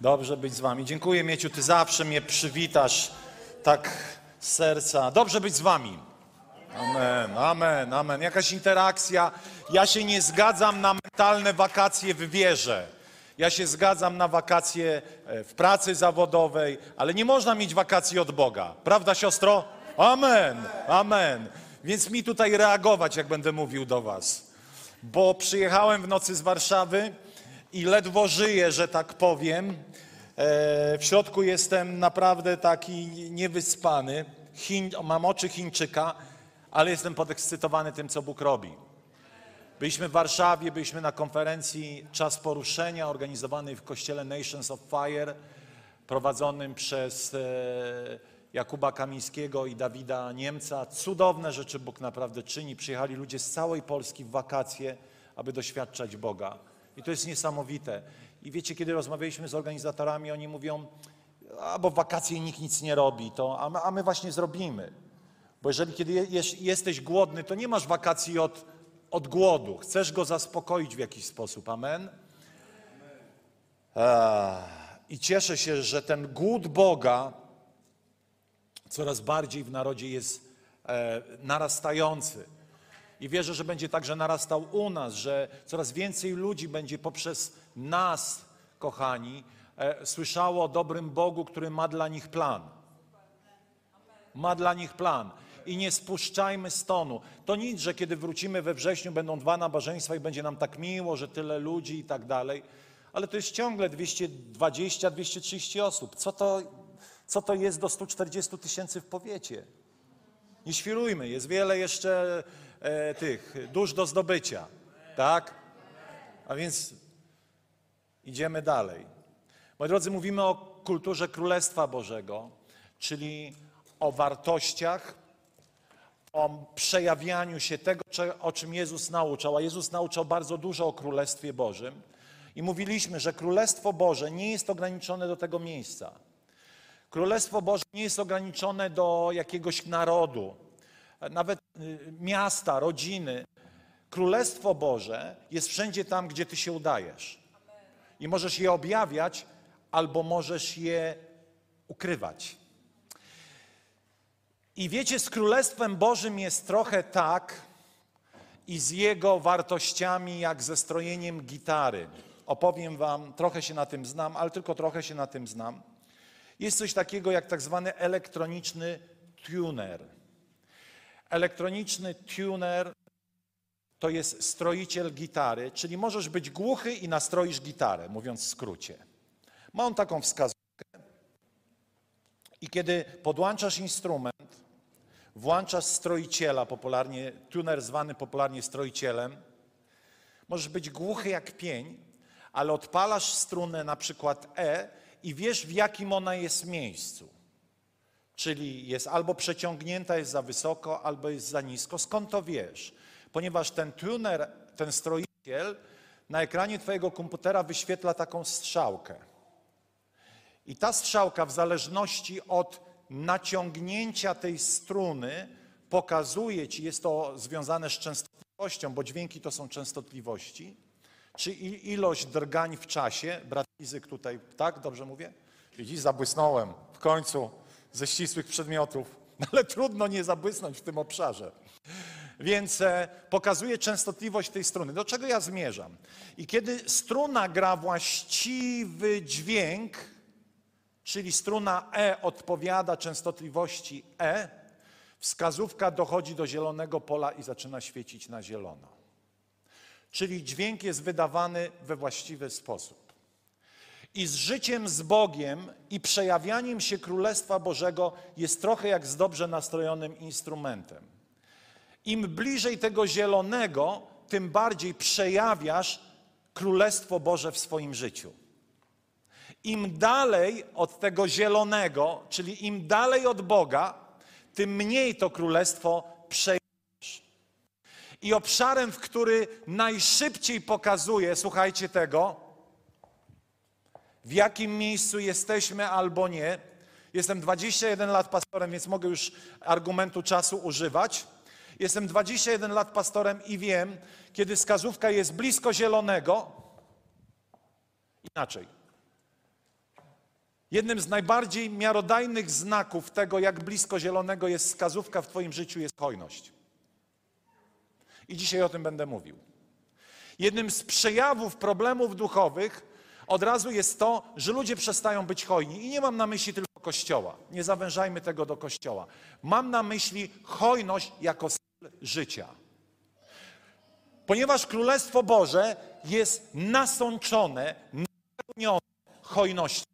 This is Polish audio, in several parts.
Dobrze być z wami. Dziękuję, Mieciu, ty zawsze mnie przywitasz tak z serca. Dobrze być z wami. Amen, amen, amen. Jakaś interakcja. Ja się nie zgadzam na mentalne wakacje w wierze. Ja się zgadzam na wakacje e, w pracy zawodowej, ale nie można mieć wakacji od Boga. Prawda, siostro? Amen, amen. Więc mi tutaj reagować, jak będę mówił do was. Bo przyjechałem w nocy z Warszawy i ledwo żyję, że tak powiem. E, W środku jestem naprawdę taki niewyspany. Chiń, mam oczy Chińczyka, ale jestem podekscytowany tym, co Bóg robi. Byliśmy w Warszawie, byliśmy na konferencji Czas Poruszenia, organizowanej w kościele Nations of Fire, prowadzonym przez e, Jakuba Kamińskiego i Dawida Niemca. Cudowne rzeczy Bóg naprawdę czyni. Przyjechali ludzie z całej Polski w wakacje, aby doświadczać Boga. I to jest niesamowite. I wiecie, kiedy rozmawialiśmy z organizatorami, oni mówią, a bo w wakacje nikt nic nie robi, to, a, my, a my właśnie zrobimy. Bo jeżeli kiedy je, jeś- jesteś głodny, to nie masz wakacji od, od głodu. Chcesz go zaspokoić w jakiś sposób. Amen? Eee, I cieszę się, że ten głód Boga coraz bardziej w narodzie jest e, narastający. I wierzę, że będzie także narastał u nas, że coraz więcej ludzi będzie poprzez nas, kochani, e, słyszało o dobrym Bogu, który ma dla nich plan. Ma dla nich plan. I nie spuszczajmy stonu. To nic, że kiedy wrócimy we wrześniu, będą dwa nabożeństwa i będzie nam tak miło, że tyle ludzi i tak dalej. Ale to jest ciągle 220-230 osób. Co to, co to jest do 140 tysięcy w powiecie? Nie świrujmy, jest wiele jeszcze e, tych dusz do zdobycia. Tak? A więc idziemy dalej. Moi drodzy, mówimy o kulturze Królestwa Bożego, czyli o wartościach, o przejawianiu się tego, o czym Jezus nauczał. A Jezus nauczał bardzo dużo o Królestwie Bożym. I mówiliśmy, że Królestwo Boże nie jest ograniczone do tego miejsca. Królestwo Boże nie jest ograniczone do jakiegoś narodu, nawet miasta, rodziny. Królestwo Boże jest wszędzie tam, gdzie ty się udajesz. I możesz je objawiać, albo możesz je ukrywać. I wiecie, z Królestwem Bożym jest trochę tak i z jego wartościami, jak ze strojeniem gitary. Opowiem wam, trochę się na tym znam, ale tylko trochę się na tym znam. Jest coś takiego jak tak zwany elektroniczny tuner. Elektroniczny tuner to jest stroiciel gitary, czyli możesz być głuchy i nastroisz gitarę, mówiąc w skrócie. Ma on taką wskazówkę i kiedy podłączasz instrument, włączasz stroiciela, popularnie, tuner zwany popularnie stroicielem, możesz być głuchy jak pień, ale odpalasz strunę na przykład E i wiesz w jakim ona jest miejscu. Czyli jest albo przeciągnięta, jest za wysoko, albo jest za nisko. Skąd to wiesz? Ponieważ ten tuner, ten stroiciel na ekranie twojego komputera wyświetla taką strzałkę. I ta strzałka w zależności od naciągnięcia tej struny pokazuje ci, jest to związane z częstotliwością, bo dźwięki to są częstotliwości, czy ilość drgań w czasie. Brat fizyk tutaj, tak? Dobrze mówię? Widzisz, zabłysnąłem w końcu ze ścisłych przedmiotów, ale trudno nie zabłysnąć w tym obszarze. Więc e, pokazuje częstotliwość tej struny. Do czego ja zmierzam? I kiedy struna gra właściwy dźwięk, czyli struna E odpowiada częstotliwości E, wskazówka dochodzi do zielonego pola i zaczyna świecić na zielono. Czyli dźwięk jest wydawany we właściwy sposób. I z życiem z Bogiem i przejawianiem się Królestwa Bożego jest trochę jak z dobrze nastrojonym instrumentem. Im bliżej tego zielonego, tym bardziej przejawiasz Królestwo Boże w swoim życiu. Im dalej od tego zielonego, czyli im dalej od Boga, tym mniej to królestwo przejmiesz. I obszarem, w który najszybciej pokazuje, słuchajcie tego, w jakim miejscu jesteśmy albo nie. Jestem 21 lat pastorem, więc mogę już argumentu czasu używać. Jestem 21 lat pastorem i wiem, kiedy wskazówka jest blisko zielonego, inaczej. Jednym z najbardziej miarodajnych znaków tego, jak blisko zielonego jest wskazówka w Twoim życiu, jest hojność. I dzisiaj o tym będę mówił. Jednym z przejawów problemów duchowych od razu jest to, że ludzie przestają być hojni. I nie mam na myśli tylko kościoła. Nie zawężajmy tego do kościoła. Mam na myśli hojność jako styl życia. Ponieważ Królestwo Boże jest nasączone, napełnione hojnością.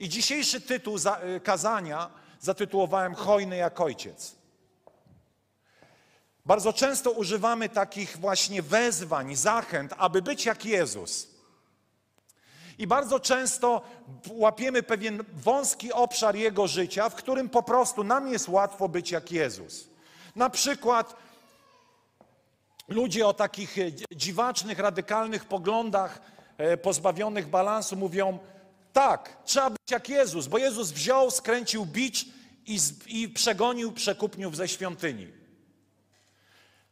I dzisiejszy tytuł y, kazania zatytułowałem Hojny jak Ojciec. Bardzo często używamy takich właśnie wezwań, zachęt, aby być jak Jezus. I bardzo często łapiemy pewien wąski obszar Jego życia, w którym po prostu nam jest łatwo być jak Jezus. Na przykład ludzie o takich e, dziwacznych, radykalnych poglądach, e, pozbawionych balansu, mówią: tak, trzeba być jak Jezus, bo Jezus wziął, skręcił bicz i, i przegonił przekupniów ze świątyni.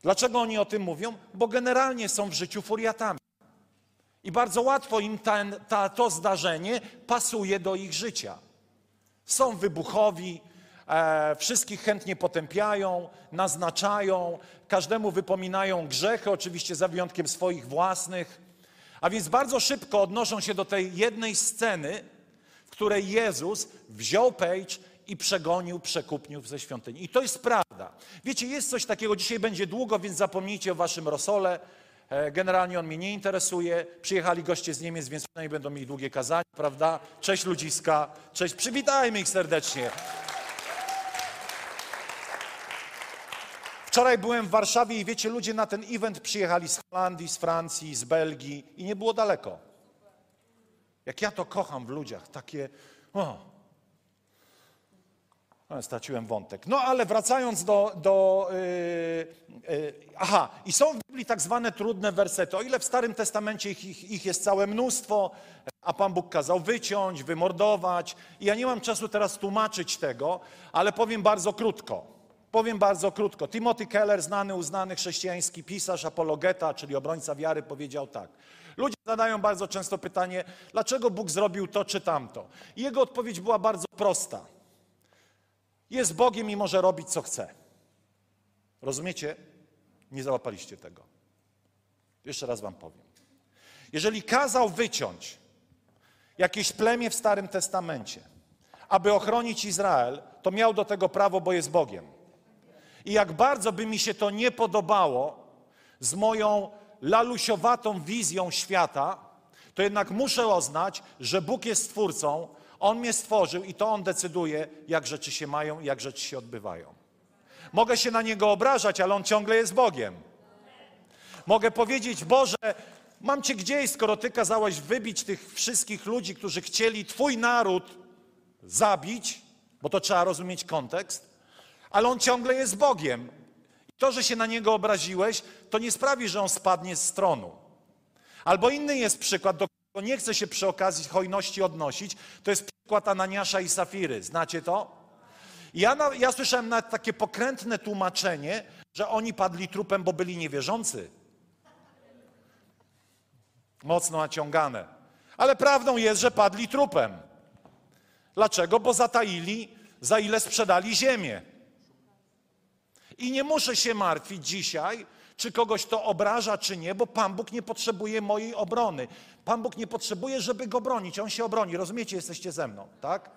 Dlaczego oni o tym mówią? Bo generalnie są w życiu furiatami. I bardzo łatwo im ten, ta, to zdarzenie pasuje do ich życia. Są wybuchowi, e, wszystkich chętnie potępiają, naznaczają, każdemu wypominają grzechy, oczywiście za wyjątkiem swoich własnych. A więc bardzo szybko odnoszą się do tej jednej sceny, w której Jezus wziął page i przegonił przekupniów ze świątyni. I to jest prawda. Wiecie, jest coś takiego, dzisiaj będzie długo, więc zapomnijcie o waszym rosole. E, generalnie on mnie nie interesuje. Przyjechali goście z Niemiec, więc przynajmniej będą mieli długie kazanie, prawda? Cześć ludziska, cześć, przywitajmy ich serdecznie. Wczoraj byłem w Warszawie i wiecie, ludzie na ten event przyjechali z Holandii, z Francji, z Belgii i nie było daleko. Jak ja to kocham w ludziach, takie, o, no, straciłem wątek. No ale wracając do. do yy, yy, aha, i są w Biblii tak zwane trudne wersety. O ile w Starym Testamencie ich, ich, ich jest całe mnóstwo, a Pan Bóg kazał wyciąć, wymordować. I ja nie mam czasu teraz tłumaczyć tego, ale powiem bardzo krótko. Powiem bardzo krótko. Timothy Keller, znany, uznany chrześcijański pisarz, apologeta, czyli obrońca wiary, powiedział tak. Ludzie zadają bardzo często pytanie, dlaczego Bóg zrobił to czy tamto. I jego odpowiedź była bardzo prosta. Jest Bogiem i może robić co chce. Rozumiecie? Nie załapaliście tego. Jeszcze raz wam powiem. Jeżeli kazał wyciąć jakieś plemię w Starym Testamencie, aby ochronić Izrael, to miał do tego prawo, bo jest Bogiem. I jak bardzo by mi się to nie podobało z moją lalusiowatą wizją świata, to jednak muszę oznać, że Bóg jest Stwórcą, On mnie stworzył i to On decyduje, jak rzeczy się mają i jak rzeczy się odbywają. Mogę się na Niego obrażać, ale On ciągle jest Bogiem. Mogę powiedzieć, Boże, mam Cię gdzieś, skoro Ty kazałeś wybić tych wszystkich ludzi, którzy chcieli Twój naród zabić, bo to trzeba rozumieć kontekst, ale On ciągle jest Bogiem. I to, że się na Niego obraziłeś, to nie sprawi, że On spadnie z tronu. Albo inny jest przykład, do którego nie chcę się przy okazji hojności odnosić, to jest przykład Ananiasza i Safiry. Znacie to? Ja, na, ja słyszałem nawet takie pokrętne tłumaczenie, że oni padli trupem, bo byli niewierzący. Mocno naciągane. Ale prawdą jest, że padli trupem. Dlaczego? Bo zataili, za ile sprzedali ziemię. I nie muszę się martwić dzisiaj, czy kogoś to obraża, czy nie, bo Pan Bóg nie potrzebuje mojej obrony. Pan Bóg nie potrzebuje, żeby go bronić. On się obroni. Rozumiecie, jesteście ze mną, tak?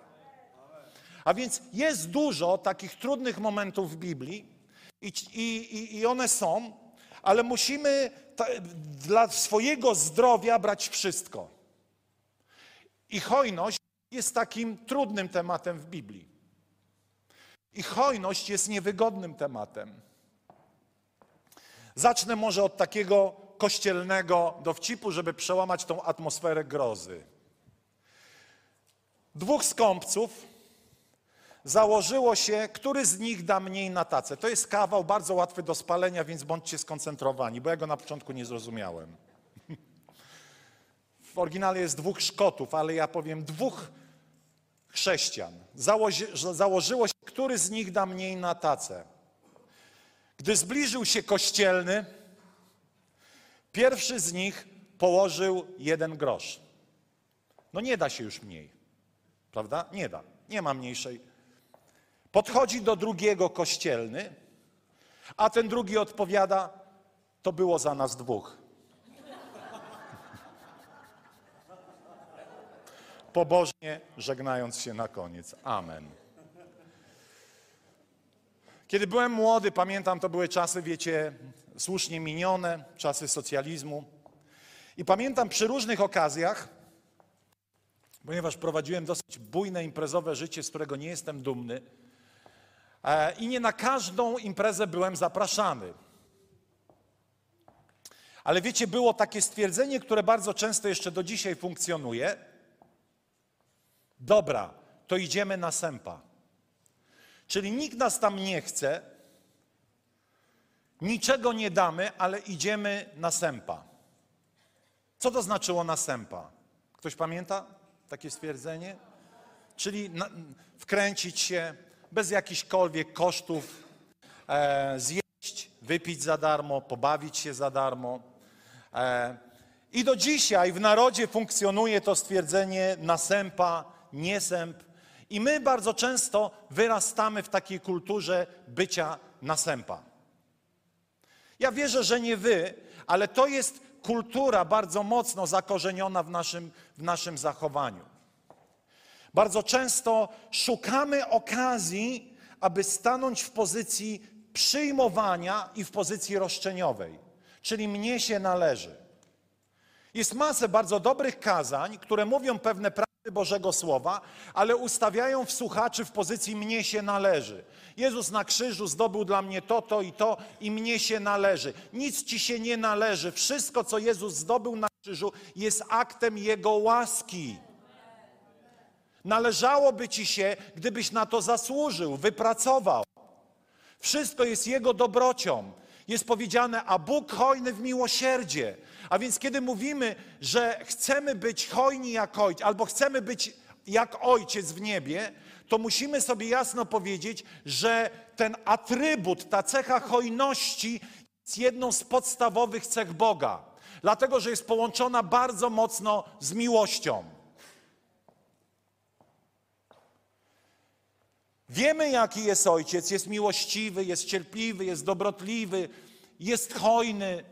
A więc jest dużo takich trudnych momentów w Biblii i, i, i one są, ale musimy ta, dla swojego zdrowia brać wszystko. I hojność jest takim trudnym tematem w Biblii. I hojność jest niewygodnym tematem. Zacznę może od takiego kościelnego dowcipu, żeby przełamać tą atmosferę grozy. Dwóch skąpców założyło się, który z nich da mniej na tacę. To jest kawał bardzo łatwy do spalenia, więc bądźcie skoncentrowani, bo ja go na początku nie zrozumiałem. W oryginale jest dwóch Szkotów, ale ja powiem dwóch chrześcijan. Założy, założyło się, który z nich da mniej na tacę. Gdy zbliżył się kościelny, pierwszy z nich położył jeden grosz. No nie da się już mniej, prawda? Nie da, nie ma mniejszej. Podchodzi do drugiego kościelny, a ten drugi odpowiada, to było za nas dwóch. Pobożnie żegnając się na koniec. Amen. Kiedy byłem młody, pamiętam, to były czasy, wiecie, słusznie minione, czasy socjalizmu. I pamiętam przy różnych okazjach, ponieważ prowadziłem dosyć bujne imprezowe życie, z którego nie jestem dumny, e, i nie na każdą imprezę byłem zapraszany. Ale wiecie, było takie stwierdzenie, które bardzo często jeszcze do dzisiaj funkcjonuje. Dobra, to idziemy na sępa. Czyli nikt nas tam nie chce, niczego nie damy, ale idziemy na sępa. Co to znaczyło na sępa? Ktoś pamięta takie stwierdzenie? Czyli na, wkręcić się bez jakichkolwiek kosztów, e, zjeść, wypić za darmo, pobawić się za darmo. E, I do dzisiaj w narodzie funkcjonuje to stwierdzenie nasępa, niesęp. I my bardzo często wyrastamy w takiej kulturze bycia nasępa. Ja wierzę, że nie wy, ale to jest kultura bardzo mocno zakorzeniona w naszym, w naszym zachowaniu. Bardzo często szukamy okazji, aby stanąć w pozycji przyjmowania i w pozycji roszczeniowej, czyli mnie się należy. Jest masę bardzo dobrych kazań, które mówią pewne prawdy Bożego Słowa, ale ustawiają w słuchaczy w pozycji mnie się należy. Jezus na krzyżu zdobył dla mnie to, to i to i mnie się należy. Nic ci się nie należy. Wszystko, co Jezus zdobył na krzyżu, jest aktem Jego łaski. Należałoby ci się, gdybyś na to zasłużył, wypracował. Wszystko jest Jego dobrocią. Jest powiedziane, a Bóg hojny w miłosierdzie. A więc kiedy mówimy, że chcemy być hojni jak ojciec, albo chcemy być jak ojciec w niebie, to musimy sobie jasno powiedzieć, że ten atrybut, ta cecha hojności jest jedną z podstawowych cech Boga. Dlatego, że jest połączona bardzo mocno z miłością. Wiemy, jaki jest ojciec. Jest miłościwy, jest cierpliwy, jest dobrotliwy, jest hojny.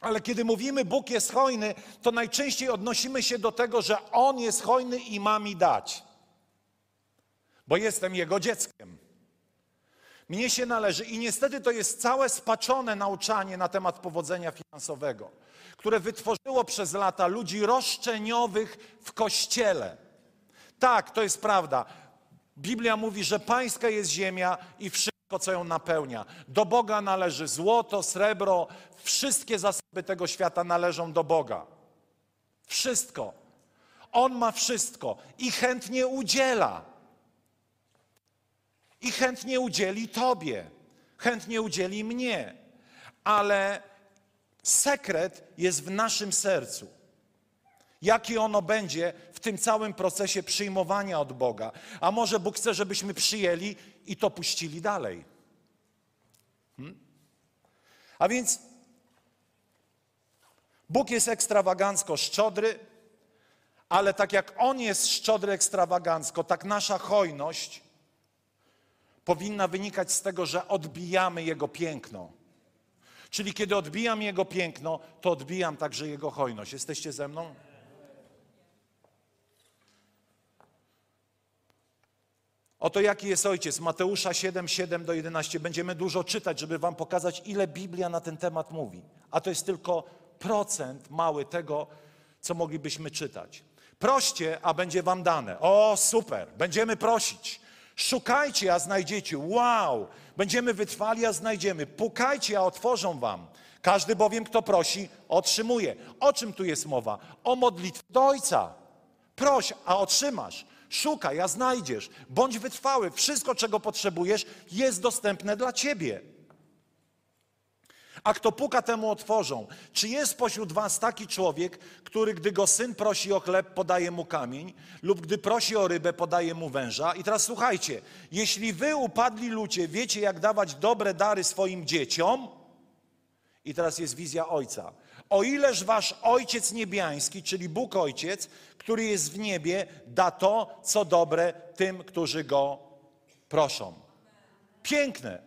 Ale kiedy mówimy Bóg jest hojny, to najczęściej odnosimy się do tego, że On jest hojny i ma mi dać. Bo jestem Jego dzieckiem. Mnie się należy i niestety to jest całe spaczone nauczanie na temat powodzenia finansowego, które wytworzyło przez lata ludzi roszczeniowych w kościele. Tak, to jest prawda. Biblia mówi, że pańska jest ziemia i wszystko, co ją napełnia. Do Boga należy złoto, srebro, wszystkie zasoby tego świata należą do Boga. Wszystko. On ma wszystko i chętnie udziela. I chętnie udzieli Tobie, chętnie udzieli mnie. Ale sekret jest w naszym sercu. Jaki ono będzie w tym całym procesie przyjmowania od Boga? A może Bóg chce, żebyśmy przyjęli i to puścili dalej? Hmm? A więc Bóg jest ekstrawagancko szczodry, ale tak jak On jest szczodry ekstrawagancko, tak nasza hojność powinna wynikać z tego, że odbijamy Jego piękno. Czyli kiedy odbijam Jego piękno, to odbijam także Jego hojność. Jesteście ze mną? Oto jaki jest ojciec. Mateusza 7, 7 do 11. Będziemy dużo czytać, żeby wam pokazać, ile Biblia na ten temat mówi. A to jest tylko procent mały tego, co moglibyśmy czytać. Proście, a będzie wam dane. O, super, będziemy prosić. Szukajcie, a znajdziecie. Wow, będziemy wytrwali, a znajdziemy. Pukajcie, a otworzą wam. Każdy bowiem, kto prosi, otrzymuje. O czym tu jest mowa? O modlitwie do Ojca. Proś, a otrzymasz. Szukaj, a znajdziesz. Bądź wytrwały. Wszystko, czego potrzebujesz, jest dostępne dla ciebie. A kto puka, temu otworzą. Czy jest pośród was taki człowiek, który, gdy go syn prosi o chleb, podaje mu kamień, lub gdy prosi o rybę, podaje mu węża? I teraz słuchajcie, jeśli wy upadli ludzie, wiecie, jak dawać dobre dary swoim dzieciom, i teraz jest wizja Ojca. O ileż wasz Ojciec Niebiański, czyli Bóg Ojciec, który jest w niebie, da to, co dobre tym, którzy Go proszą. Piękne.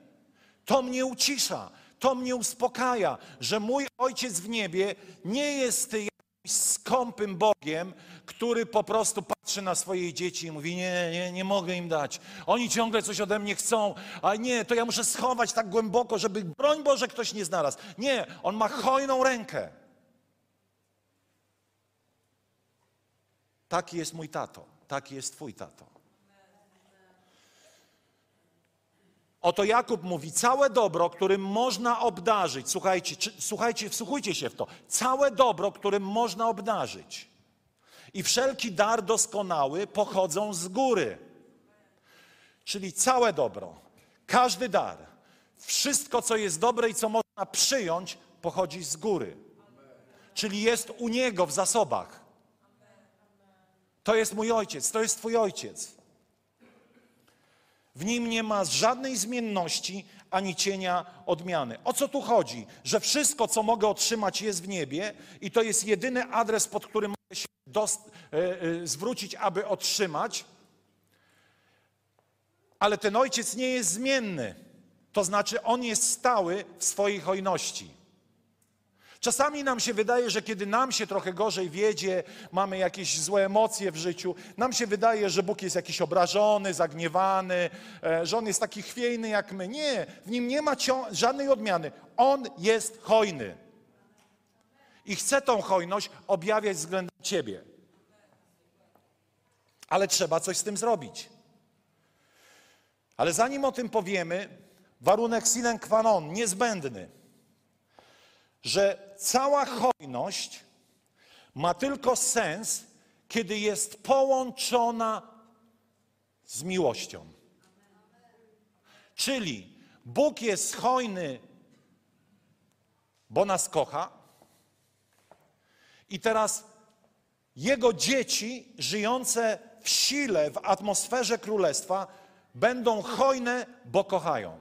To mnie ucisza, to mnie uspokaja, że mój Ojciec w niebie nie jest jakimś skąpym Bogiem, który po prostu patrzy na swoje dzieci i mówi: Nie, nie, nie mogę im dać. Oni ciągle coś ode mnie chcą, a nie, to ja muszę schować tak głęboko, żeby broń Boże ktoś nie znalazł. Nie, on ma hojną rękę. Taki jest mój tato, taki jest Twój tato. Oto Jakub mówi, całe dobro, którym można obdarzyć, słuchajcie, czy, słuchajcie, wsłuchujcie się w to, całe dobro, którym można obdarzyć i wszelki dar doskonały pochodzą z góry. Czyli całe dobro, każdy dar, wszystko, co jest dobre i co można przyjąć, pochodzi z góry. Czyli jest u Niego w zasobach. To jest mój ojciec, to jest Twój ojciec. W nim nie ma żadnej zmienności ani cienia odmiany. O co tu chodzi? Że wszystko, co mogę otrzymać, jest w niebie i to jest jedyny adres, pod którym e, e, zwrócić, aby otrzymać. Ale ten ojciec nie jest zmienny. To znaczy, on jest stały w swojej hojności. Czasami nam się wydaje, że kiedy nam się trochę gorzej wiedzie, mamy jakieś złe emocje w życiu, nam się wydaje, że Bóg jest jakiś obrażony, zagniewany, e, że On jest taki chwiejny jak my. Nie, w Nim nie ma żadnej odmiany. On jest hojny. I chce tą hojność objawiać względem Ciebie. Ale trzeba coś z tym zrobić. Ale zanim o tym powiemy, warunek sine qua non, niezbędny – że cała hojność ma tylko sens, kiedy jest połączona z miłością. Czyli Bóg jest hojny, bo nas kocha. I teraz Jego dzieci żyjące w sile, w atmosferze królestwa będą hojne, bo kochają.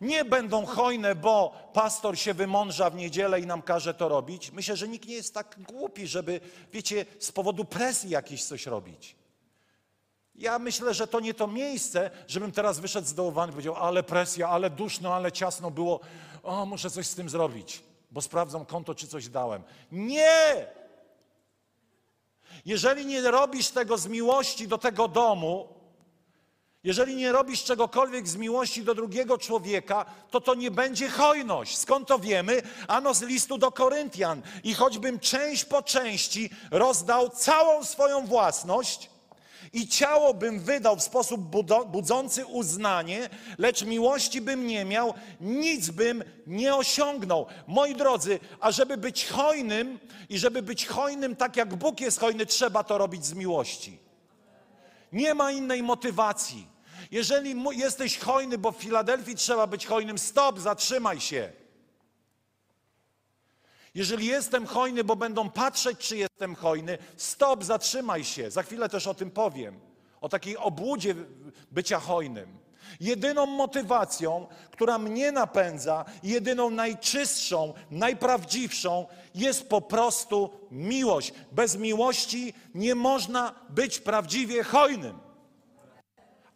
Nie będą hojne, bo pastor się wymądrza w niedzielę i nam każe to robić. Myślę, że nikt nie jest tak głupi, żeby, wiecie, z powodu presji jakiejś coś robić. Ja myślę, że to nie to miejsce, żebym teraz wyszedł zdołowany i powiedział, ale presja, ale duszno, ale ciasno było. O, muszę coś z tym zrobić, bo sprawdzam konto, czy coś dałem. Nie! Jeżeli nie robisz tego z miłości do tego domu, jeżeli nie robisz czegokolwiek z miłości do drugiego człowieka, to to nie będzie hojność. Skąd to wiemy? Ano z listu do Koryntian. I choćbym część po części rozdał całą swoją własność i ciało bym wydał w sposób budzący uznanie, lecz miłości bym nie miał, nic bym nie osiągnął. Moi drodzy, a żeby być hojnym i żeby być hojnym tak jak Bóg jest hojny, trzeba to robić z miłości. Nie ma innej motywacji. Jeżeli jesteś hojny, bo w Filadelfii trzeba być hojnym, stop, zatrzymaj się. Jeżeli jestem hojny, bo będą patrzeć, czy jestem hojny, stop, zatrzymaj się. Za chwilę też o tym powiem. O takiej obłudzie bycia hojnym. Jedyną motywacją, która mnie napędza, jedyną najczystszą, najprawdziwszą, jest po prostu miłość. Bez miłości nie można być prawdziwie hojnym.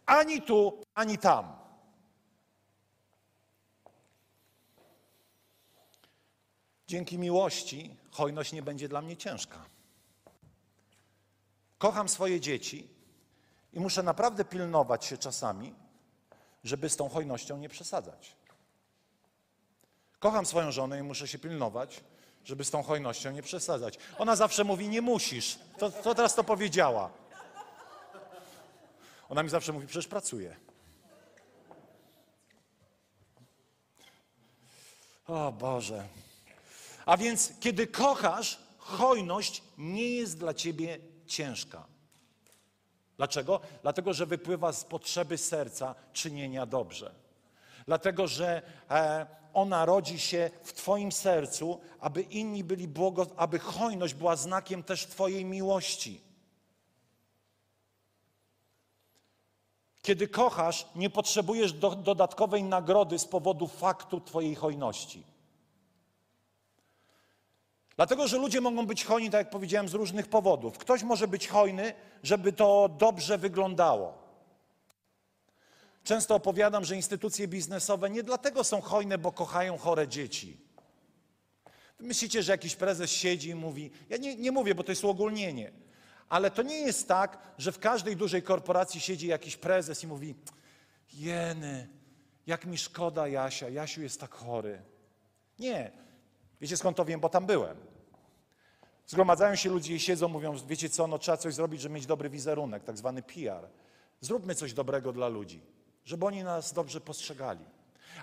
Ani tu, ani tam. Dzięki miłości hojność nie będzie dla mnie ciężka. Kocham swoje dzieci i muszę naprawdę pilnować się czasami, żeby z tą hojnością nie przesadzać. Kocham swoją żonę i muszę się pilnować, żeby z tą hojnością nie przesadzać. Ona zawsze mówi, nie musisz. To, to teraz to powiedziała. Ona mi zawsze mówi, przecież pracuję. O Boże. A więc, kiedy kochasz, hojność nie jest dla ciebie ciężka. Dlaczego? Dlatego, że wypływa z potrzeby serca czynienia dobrze. Dlatego, że e, ona rodzi się w Twoim sercu, aby inni byli błogo, aby hojność była znakiem też Twojej miłości. Kiedy kochasz, nie potrzebujesz do, dodatkowej nagrody z powodu faktu Twojej hojności. Dlatego, że ludzie mogą być hojni, tak jak powiedziałem, z różnych powodów. Ktoś może być hojny, żeby to dobrze wyglądało. Często opowiadam, że instytucje biznesowe nie dlatego są hojne, bo kochają chore dzieci. Wy myślicie, że jakiś prezes siedzi i mówi, ja nie, nie mówię, bo to jest uogólnienie, ale to nie jest tak, że w każdej dużej korporacji siedzi jakiś prezes i mówi, jeny, jak mi szkoda Jasia, Jasiu jest tak chory. Nie. Wiecie skąd to wiem, bo tam byłem. Zgromadzają się ludzie i siedzą, mówią, wiecie co, no trzeba coś zrobić, żeby mieć dobry wizerunek, tak zwany PR. Zróbmy coś dobrego dla ludzi, żeby oni nas dobrze postrzegali.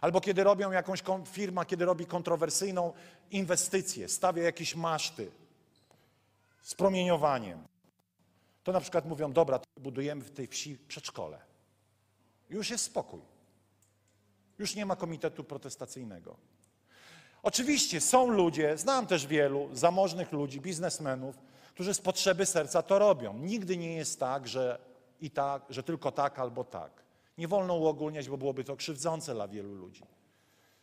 Albo kiedy robią jakąś firma, kiedy robi kontrowersyjną inwestycję, stawia jakieś maszty z promieniowaniem, to na przykład mówią, dobra, budujemy w tej wsi przedszkole. Już jest spokój. Już nie ma komitetu protestacyjnego. Oczywiście są ludzie, znam też wielu zamożnych ludzi, biznesmenów, którzy z potrzeby serca to robią. Nigdy nie jest tak, że i tak, że tylko tak albo tak. Nie wolno uogólniać, bo byłoby to krzywdzące dla wielu ludzi.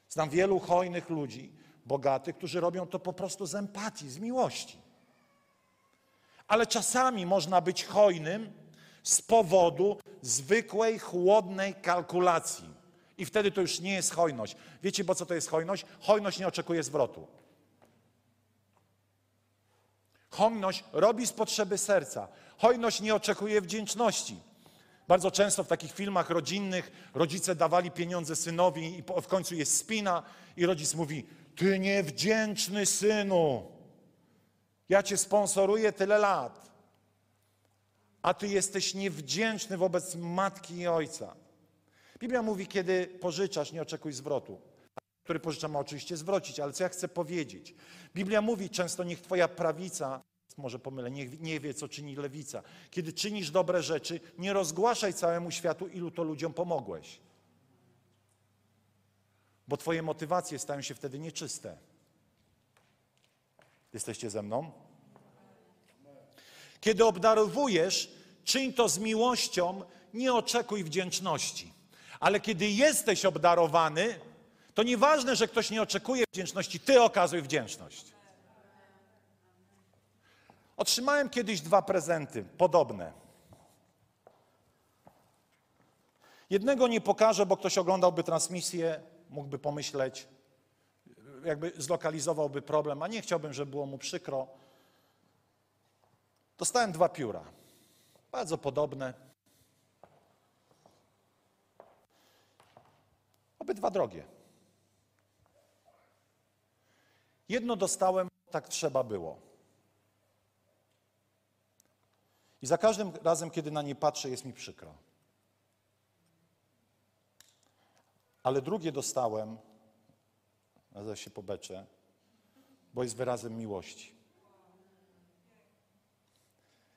Znam wielu hojnych ludzi, bogatych, którzy robią to po prostu z empatii, z miłości. Ale czasami można być hojnym z powodu zwykłej, chłodnej kalkulacji. I wtedy to już nie jest hojność. Wiecie, po co to jest hojność? Hojność nie oczekuje zwrotu. Hojność robi z potrzeby serca. Hojność nie oczekuje wdzięczności. Bardzo często w takich filmach rodzinnych rodzice dawali pieniądze synowi i w końcu jest spina i rodzic mówi, ty niewdzięczny synu, ja cię sponsoruję tyle lat, a ty jesteś niewdzięczny wobec matki i ojca. Biblia mówi, kiedy pożyczasz, nie oczekuj zwrotu. Który pożycza ma oczywiście zwrócić, ale co ja chcę powiedzieć? Biblia mówi często, niech twoja prawica, może pomylę, nie, nie wie, co czyni lewica. Kiedy czynisz dobre rzeczy, nie rozgłaszaj całemu światu, ilu to ludziom pomogłeś. Bo twoje motywacje stają się wtedy nieczyste. Jesteście ze mną? Kiedy obdarowujesz, czyń to z miłością, nie oczekuj wdzięczności. Ale kiedy jesteś obdarowany, to nieważne, że ktoś nie oczekuje wdzięczności, ty okazuj wdzięczność. Otrzymałem kiedyś dwa prezenty podobne. Jednego nie pokażę, bo ktoś oglądałby transmisję, mógłby pomyśleć, jakby zlokalizowałby problem, a nie chciałbym, żeby było mu przykro. Dostałem dwa pióra, bardzo podobne. Obydwa drogie. Jedno dostałem, tak trzeba było. I za każdym razem, kiedy na nie patrzę, jest mi przykro. Ale drugie dostałem, a zaraz się pobeczę, bo jest wyrazem miłości.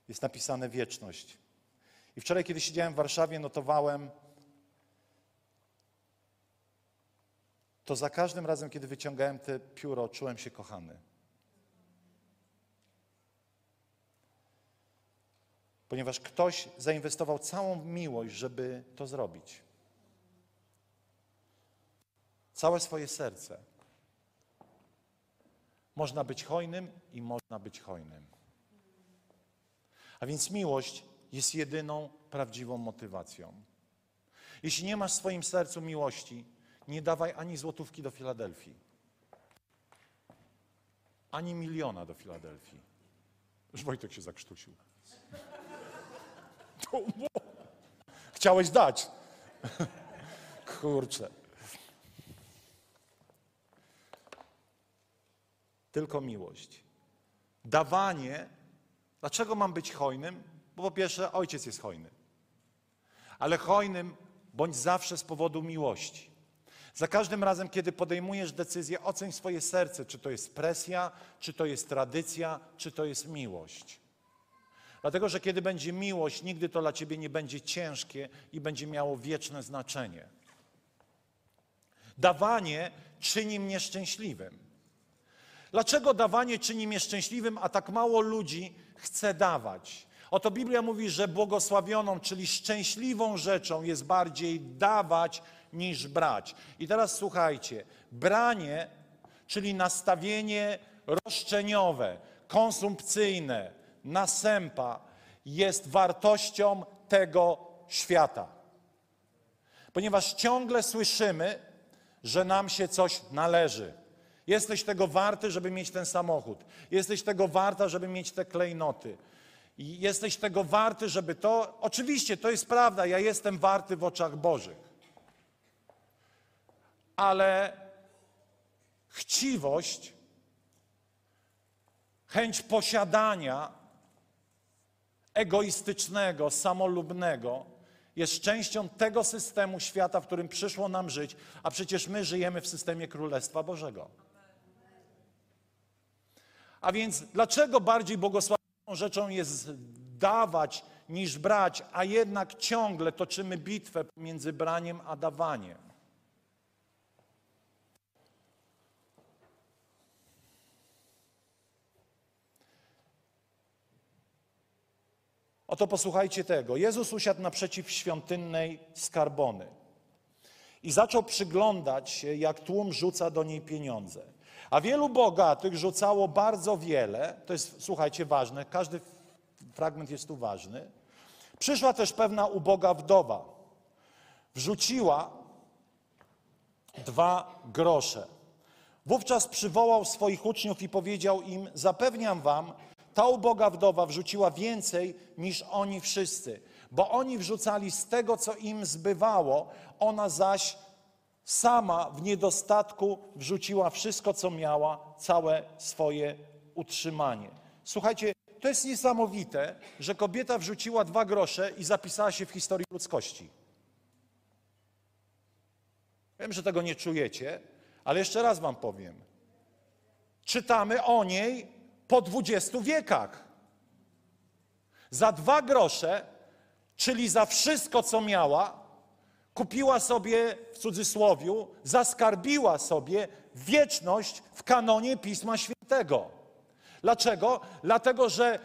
Jest napisane wieczność. I wczoraj, kiedy siedziałem w Warszawie, notowałem, to za każdym razem, kiedy wyciągałem te pióro, czułem się kochany. Ponieważ ktoś zainwestował całą miłość, żeby to zrobić. Całe swoje serce. Można być hojnym i można być hojnym. A więc miłość jest jedyną prawdziwą motywacją. Jeśli nie masz w swoim sercu miłości, nie dawaj ani złotówki do Filadelfii, ani miliona do Filadelfii. Już Wojtek się zakrztusił. Chciałeś dać. Kurczę. Tylko miłość. Dawanie. Dlaczego mam być hojnym? Bo po pierwsze, ojciec jest hojny. Ale hojnym bądź zawsze z powodu miłości. Za każdym razem, kiedy podejmujesz decyzję, oceń swoje serce, czy to jest presja, czy to jest tradycja, czy to jest miłość. Dlatego, że kiedy będzie miłość, nigdy to dla ciebie nie będzie ciężkie i będzie miało wieczne znaczenie. Dawanie czyni mnie szczęśliwym. Dlaczego dawanie czyni mnie szczęśliwym, a tak mało ludzi chce dawać? Oto Biblia mówi, że błogosławioną, czyli szczęśliwą rzeczą jest bardziej dawać niż brać. I teraz słuchajcie, branie, czyli nastawienie roszczeniowe, konsumpcyjne, nasępa, jest wartością tego świata. Ponieważ ciągle słyszymy, że nam się coś należy. Jesteś tego warty, żeby mieć ten samochód. Jesteś tego warta, żeby mieć te klejnoty. Jesteś tego warty, żeby to. Oczywiście, to jest prawda, ja jestem warty w oczach Bożych. Ale chciwość, chęć posiadania egoistycznego, samolubnego jest częścią tego systemu świata, w którym przyszło nam żyć, a przecież my żyjemy w systemie Królestwa Bożego. A więc dlaczego bardziej błogosławioną rzeczą jest dawać niż brać, a jednak ciągle toczymy bitwę między braniem a dawaniem? Oto posłuchajcie tego. Jezus usiadł naprzeciw świątynnej skarbony i zaczął przyglądać się, jak tłum rzuca do niej pieniądze. A wielu bogatych rzucało bardzo wiele, to jest, słuchajcie, ważne, każdy fragment jest tu ważny. Przyszła też pewna uboga wdowa. Wrzuciła dwa grosze. Wówczas przywołał swoich uczniów i powiedział im: Zapewniam wam, ta uboga wdowa wrzuciła więcej niż oni wszyscy, bo oni wrzucali z tego, co im zbywało, ona zaś sama w niedostatku wrzuciła wszystko, co miała, całe swoje utrzymanie. Słuchajcie, to jest niesamowite, że kobieta wrzuciła dwa grosze i zapisała się w historii ludzkości. Wiem, że tego nie czujecie, ale jeszcze raz Wam powiem. Czytamy o niej po dwudziestu wiekach. Za dwa grosze, czyli za wszystko, co miała, kupiła sobie, w cudzysłowiu, zaskarbiła sobie wieczność w kanonie Pisma Świętego. Dlaczego? Dlatego, że,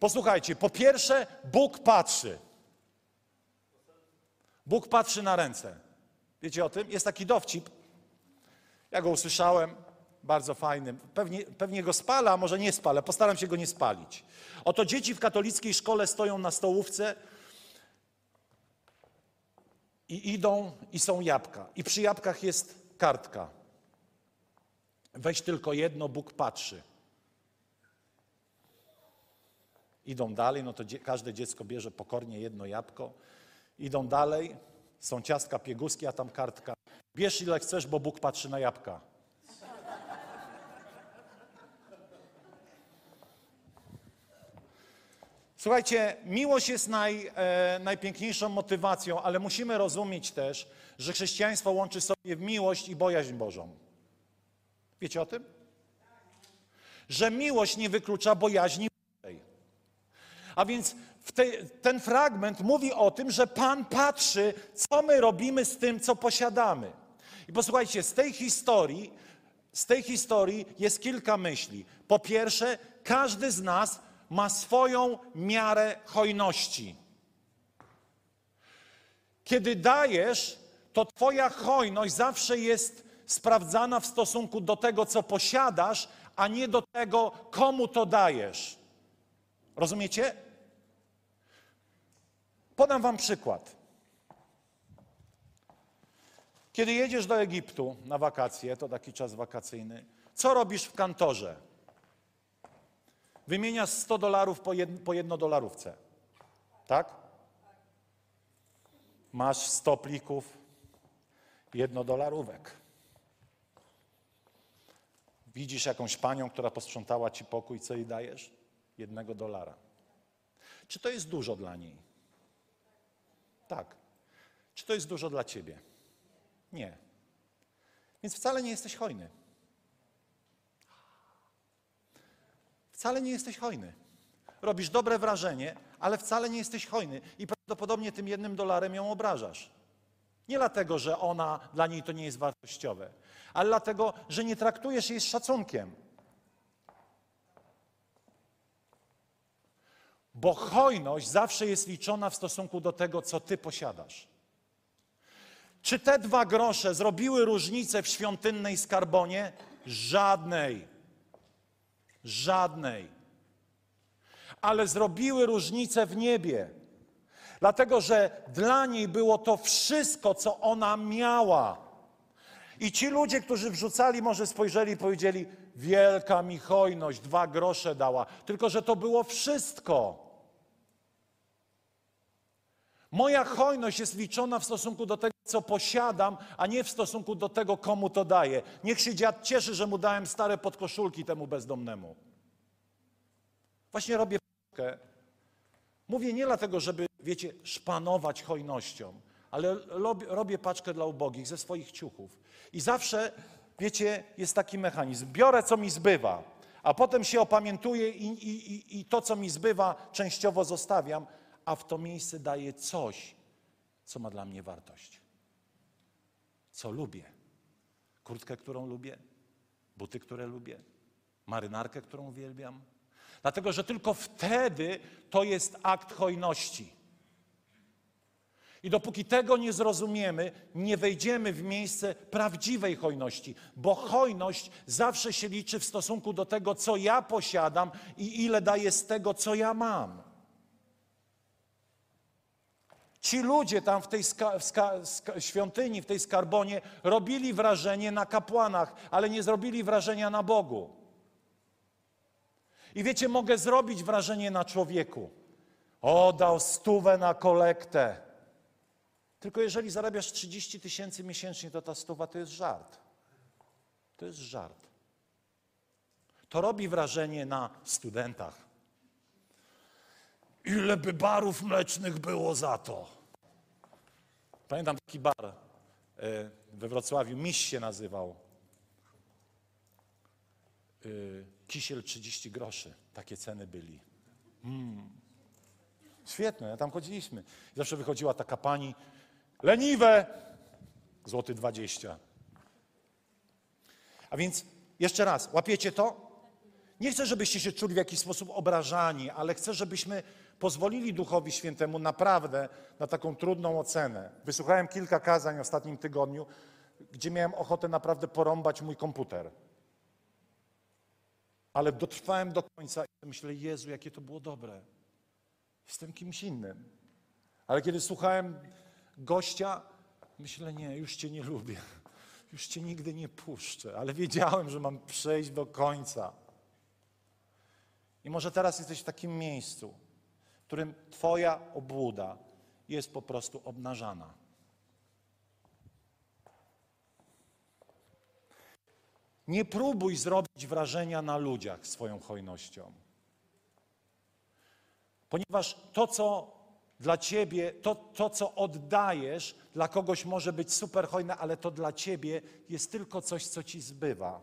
posłuchajcie, po pierwsze, Bóg patrzy. Bóg patrzy na ręce. Wiecie o tym? Jest taki dowcip. Ja go usłyszałem bardzo fajnym. Pewnie, pewnie go spala, a może nie spalę. Postaram się go nie spalić. Oto dzieci w katolickiej szkole stoją na stołówce i idą i są jabłka. I przy jabłkach jest kartka. Weź tylko jedno, Bóg patrzy. Idą dalej, no to dzie każde dziecko bierze pokornie jedno jabłko. Idą dalej, są ciastka pieguski, a tam kartka. Bierz ile chcesz, bo Bóg patrzy na jabłka. Słuchajcie, miłość jest naj, e, najpiękniejszą motywacją, ale musimy rozumieć też, że chrześcijaństwo łączy sobie miłość i bojaźń Bożą. Wiecie o tym? Że miłość nie wyklucza bojaźni Bożej. A więc te, ten fragment mówi o tym, że Pan patrzy, co my robimy z tym, co posiadamy. I posłuchajcie, z tej historii, z tej historii jest kilka myśli. Po pierwsze, każdy z nas ma swoją miarę hojności. Kiedy dajesz, to Twoja hojność zawsze jest sprawdzana w stosunku do tego, co posiadasz, a nie do tego, komu to dajesz. Rozumiecie? Podam Wam przykład. Kiedy jedziesz do Egiptu na wakacje, to taki czas wakacyjny, co robisz w kantorze? Wymieniasz 100 dolarów po, jed, po jednodolarówce. Tak? Masz 100 plików jednodolarówek. Widzisz jakąś panią, która posprzątała ci pokój, co jej dajesz? Jednego dolara. Czy to jest dużo dla niej? Tak. Czy to jest dużo dla ciebie? Nie. Więc wcale nie jesteś hojny. Wcale nie jesteś hojny. robisz dobre wrażenie, ale wcale nie jesteś hojny i prawdopodobnie tym jednym dolarem ją obrażasz. Nie dlatego, że ona, dla niej to nie jest wartościowe, ale dlatego, że nie traktujesz jej z szacunkiem. Bo hojność zawsze jest liczona w stosunku do tego, co ty posiadasz. Czy te dwa grosze zrobiły różnicę w świątynnej skarbonie? Żadnej. Żadnej. Ale zrobiły różnicę w niebie. Dlatego, że dla niej było to wszystko, co ona miała. I ci ludzie, którzy wrzucali, może spojrzeli i powiedzieli: Wielka mi hojność, dwa grosze dała. Tylko, że to było wszystko. Moja hojność jest liczona w stosunku do tego, co posiadam, a nie w stosunku do tego, komu to daję. Niech się dziad cieszy, że mu dałem stare podkoszulki temu bezdomnemu. Właśnie robię. Mówię nie dlatego, żeby, wiecie, szpanować hojnością, ale robię, paczkę dla ubogich ze swoich ciuchów. I zawsze, wiecie, jest taki mechanizm. Biorę, co mi zbywa, a potem się opamiętuję i, i, i to, co mi zbywa, częściowo zostawiam, a w to miejsce daję coś, co ma dla mnie wartość. Co lubię. Kurtkę, którą lubię, buty, które lubię, marynarkę, którą uwielbiam. Dlatego, że tylko wtedy to jest akt hojności. I dopóki tego nie zrozumiemy, nie wejdziemy w miejsce prawdziwej hojności, bo hojność zawsze się liczy w stosunku do tego, co ja posiadam i ile daję z tego, co ja mam. Ci ludzie tam w tej świątyni, w tej skarbonie robili wrażenie na kapłanach, ale nie zrobili wrażenia na Bogu. I wiecie, mogę zrobić wrażenie na człowieku. O, dał stówę na kolektę. Tylko jeżeli zarabiasz 30 tysięcy miesięcznie, to ta stuwa to jest żart. To jest żart. To robi wrażenie na studentach. Ile by barów mlecznych było za to? Pamiętam taki bar e, we Wrocławiu, Miś się nazywał. E, Kisiel 30 groszy, takie ceny byli. Mm. Świetne, tam chodziliśmy. Zawsze wychodziła taka pani, leniwe, złoty 20. A więc jeszcze raz, łapiecie to? Nie chcę, żebyście się czuli w jakiś sposób obrażani, ale chcę, żebyśmy pozwolili Duchowi Świętemu naprawdę na taką trudną ocenę. Wysłuchałem kilka kazań w ostatnim tygodniu, gdzie miałem ochotę naprawdę porąbać mój komputer. Ale dotrwałem do końca i myślę, Jezu, jakie to było dobre. Jestem kimś innym. Ale kiedy słuchałem gościa, myślę, nie, już Cię nie lubię. Już Cię nigdy nie puszczę. Ale wiedziałem, że mam przejść do końca. I może teraz jesteś w takim miejscu, w którym Twoja obłuda jest po prostu obnażana. Nie próbuj zrobić wrażenia na ludziach swoją hojnością. Ponieważ to, co dla ciebie, to, to, co oddajesz, dla kogoś może być super hojne, ale to dla ciebie jest tylko coś, co ci zbywa.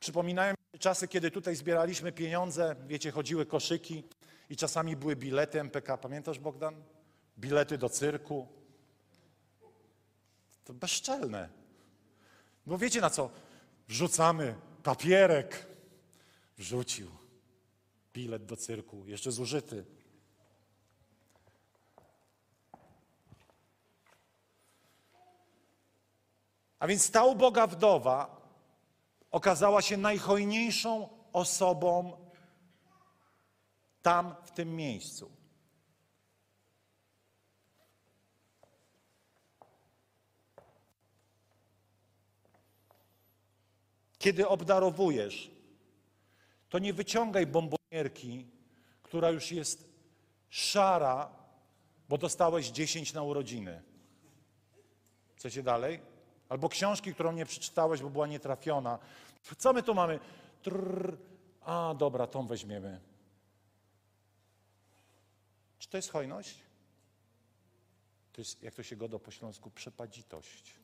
Przypominają czasy, kiedy tutaj zbieraliśmy pieniądze, wiecie, chodziły koszyki i czasami były bilety MPK. Pamiętasz, Bogdan? Bilety do cyrku. To bezczelne. Bo wiecie na co? Wrzucamy papierek. Wrzucił. Bilet do cyrku, jeszcze zużyty. A więc ta uboga wdowa okazała się najhojniejszą osobą tam, w tym miejscu. Kiedy obdarowujesz, to nie wyciągaj bombonierki, która już jest szara, bo dostałeś 10 na urodziny. Chcecie dalej? Albo książki, którą nie przeczytałeś, bo była nietrafiona. Co my tu mamy? Trrr. A, dobra, tą weźmiemy. Czy to jest hojność? To jest, jak to się godo po śląsku, przepadzitość.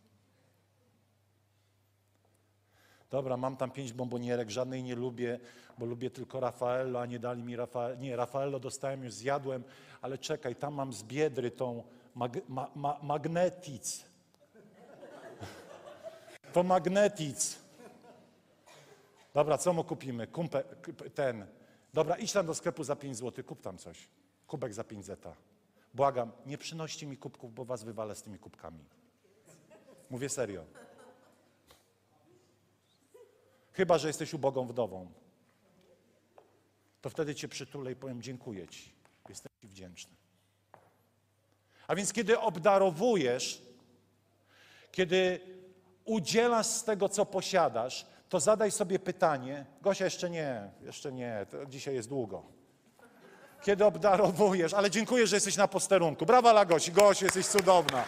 Dobra, mam tam pięć bombonierek, żadnej nie lubię, bo lubię tylko Raffaello, a nie dali mi Raffaello. Nie, Raffaello dostałem, już zjadłem, ale czekaj, tam mam z Biedry tą mag, ma, ma, magnetic. To magnetic. Dobra, co mu kupimy? Kumpe, kup- ten. Dobra, idź tam do sklepu za 5 zł, kup tam coś. Kubek za 5 zeta. Błagam, nie przynoście mi kubków, bo was wywalę z tymi kubkami. Mówię serio. Chyba, że jesteś ubogą wdową. To wtedy cię przytulę i powiem dziękuję ci. Jestem ci wdzięczny. A więc kiedy obdarowujesz, kiedy udzielasz z tego, co posiadasz, to zadaj sobie pytanie. Gosia, jeszcze nie, jeszcze nie, dzisiaj jest długo. Kiedy obdarowujesz, ale dziękuję, że jesteś na posterunku. Brawa dla Gosi. Gosiu, jesteś cudowna.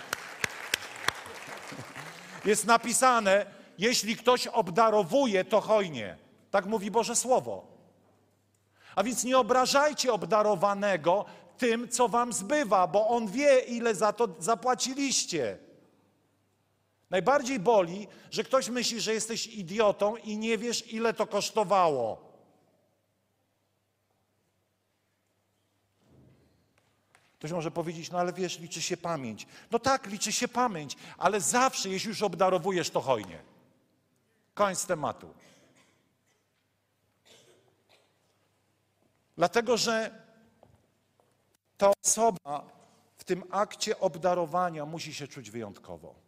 Jest napisane, jeśli ktoś obdarowuje, to hojnie. Tak mówi Boże Słowo. A więc nie obrażajcie obdarowanego tym, co wam zbywa, bo on wie, ile za to zapłaciliście. Najbardziej boli, że ktoś myśli, że jesteś idiotą i nie wiesz, ile to kosztowało. Ktoś może powiedzieć, no ale wiesz, liczy się pamięć. No tak, liczy się pamięć, ale zawsze, jeśli już obdarowujesz, to hojnie. Koniec tematu. Dlatego, że ta osoba w tym akcie obdarowania musi się czuć wyjątkowo.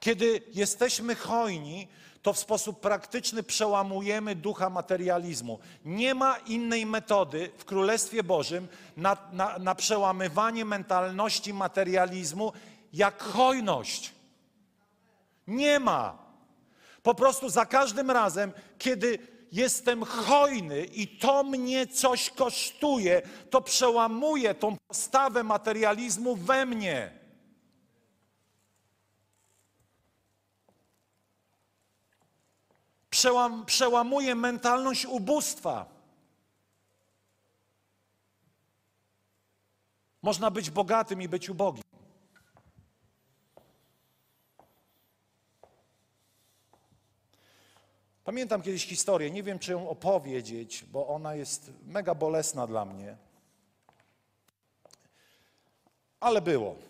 Kiedy jesteśmy hojni, to w sposób praktyczny przełamujemy ducha materializmu. Nie ma innej metody w Królestwie Bożym na, na, na przełamywanie mentalności materializmu jak hojność. Nie ma. Po prostu za każdym razem, kiedy jestem hojny i to mnie coś kosztuje, to przełamuję tą postawę materializmu we mnie. Przełam, przełamuje mentalność ubóstwa. Można być bogatym i być ubogim. Pamiętam kiedyś historię, nie wiem czy ją opowiedzieć, bo ona jest mega bolesna dla mnie. Ale było.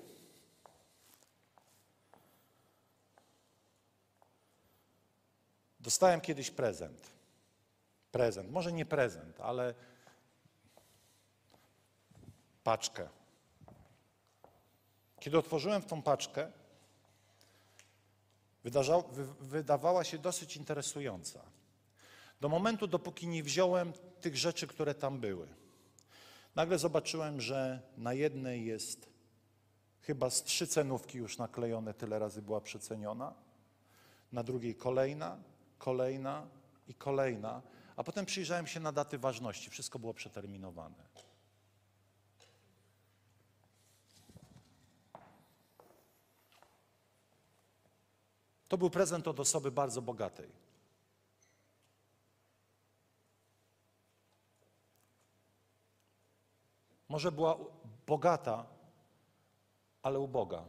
Dostałem kiedyś prezent. Prezent, może nie prezent, ale paczkę. Kiedy otworzyłem tą paczkę, wy, wydawała się dosyć interesująca. Do momentu, dopóki nie wziąłem tych rzeczy, które tam były. Nagle zobaczyłem, że na jednej jest chyba z trzy cenówki już naklejone, tyle razy była przeceniona. Na drugiej kolejna, kolejna i kolejna. A potem przyjrzałem się na daty ważności. Wszystko było przeterminowane. To był prezent od osoby bardzo bogatej. Może była bogata, ale uboga.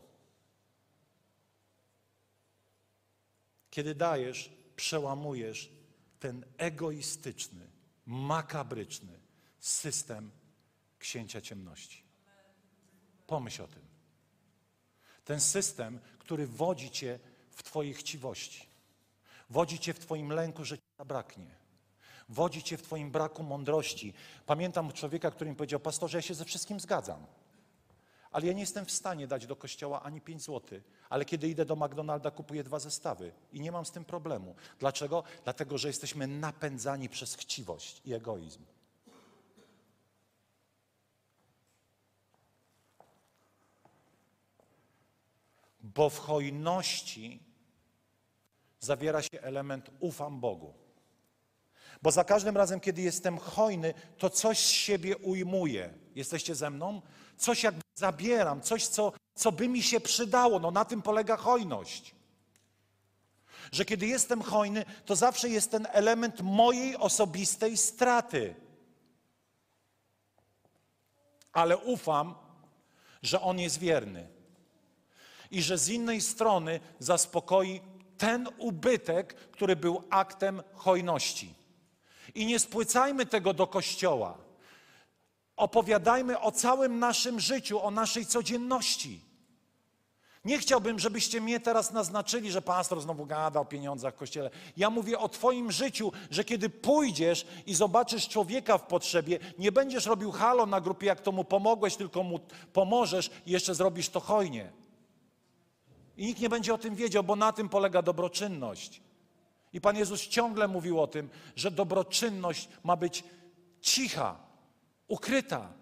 Kiedy dajesz, przełamujesz ten egoistyczny, makabryczny system księcia ciemności. Pomyśl o tym. Ten system, który wodzi cię w Twojej chciwości, wodzi cię w Twoim lęku, że ci zabraknie, wodzi cię w Twoim braku mądrości. Pamiętam człowieka, który mi powiedział: Pastorze, ja się ze wszystkim zgadzam, ale ja nie jestem w stanie dać do kościoła ani 5 zł, ale kiedy idę do McDonalda, kupuję dwa zestawy i nie mam z tym problemu. Dlaczego? Dlatego, że jesteśmy napędzani przez chciwość i egoizm. Bo w hojności zawiera się element ufam Bogu. Bo za każdym razem, kiedy jestem hojny, to coś z siebie ujmuję. Jesteście ze mną? Coś jakby zabieram, coś, co, co by mi się przydało. No na tym polega hojność. Że kiedy jestem hojny, to zawsze jest ten element mojej osobistej straty. Ale ufam, że On jest wierny. i że z innej strony zaspokoi ten ubytek, który był aktem hojności. I nie spłycajmy tego do kościoła. Opowiadajmy o całym naszym życiu, o naszej codzienności. Nie chciałbym, żebyście mnie teraz naznaczyli, że pastor znowu gada o pieniądzach w kościele. Ja mówię o Twoim życiu, że kiedy pójdziesz i zobaczysz człowieka w potrzebie, nie będziesz robił halo na grupie, jak to mu pomogłeś, tylko mu pomożesz i jeszcze zrobisz to hojnie. I nikt nie będzie o tym wiedział, bo na tym polega dobroczynność. I Pan Jezus ciągle mówił o tym, że dobroczynność ma być cicha, ukryta.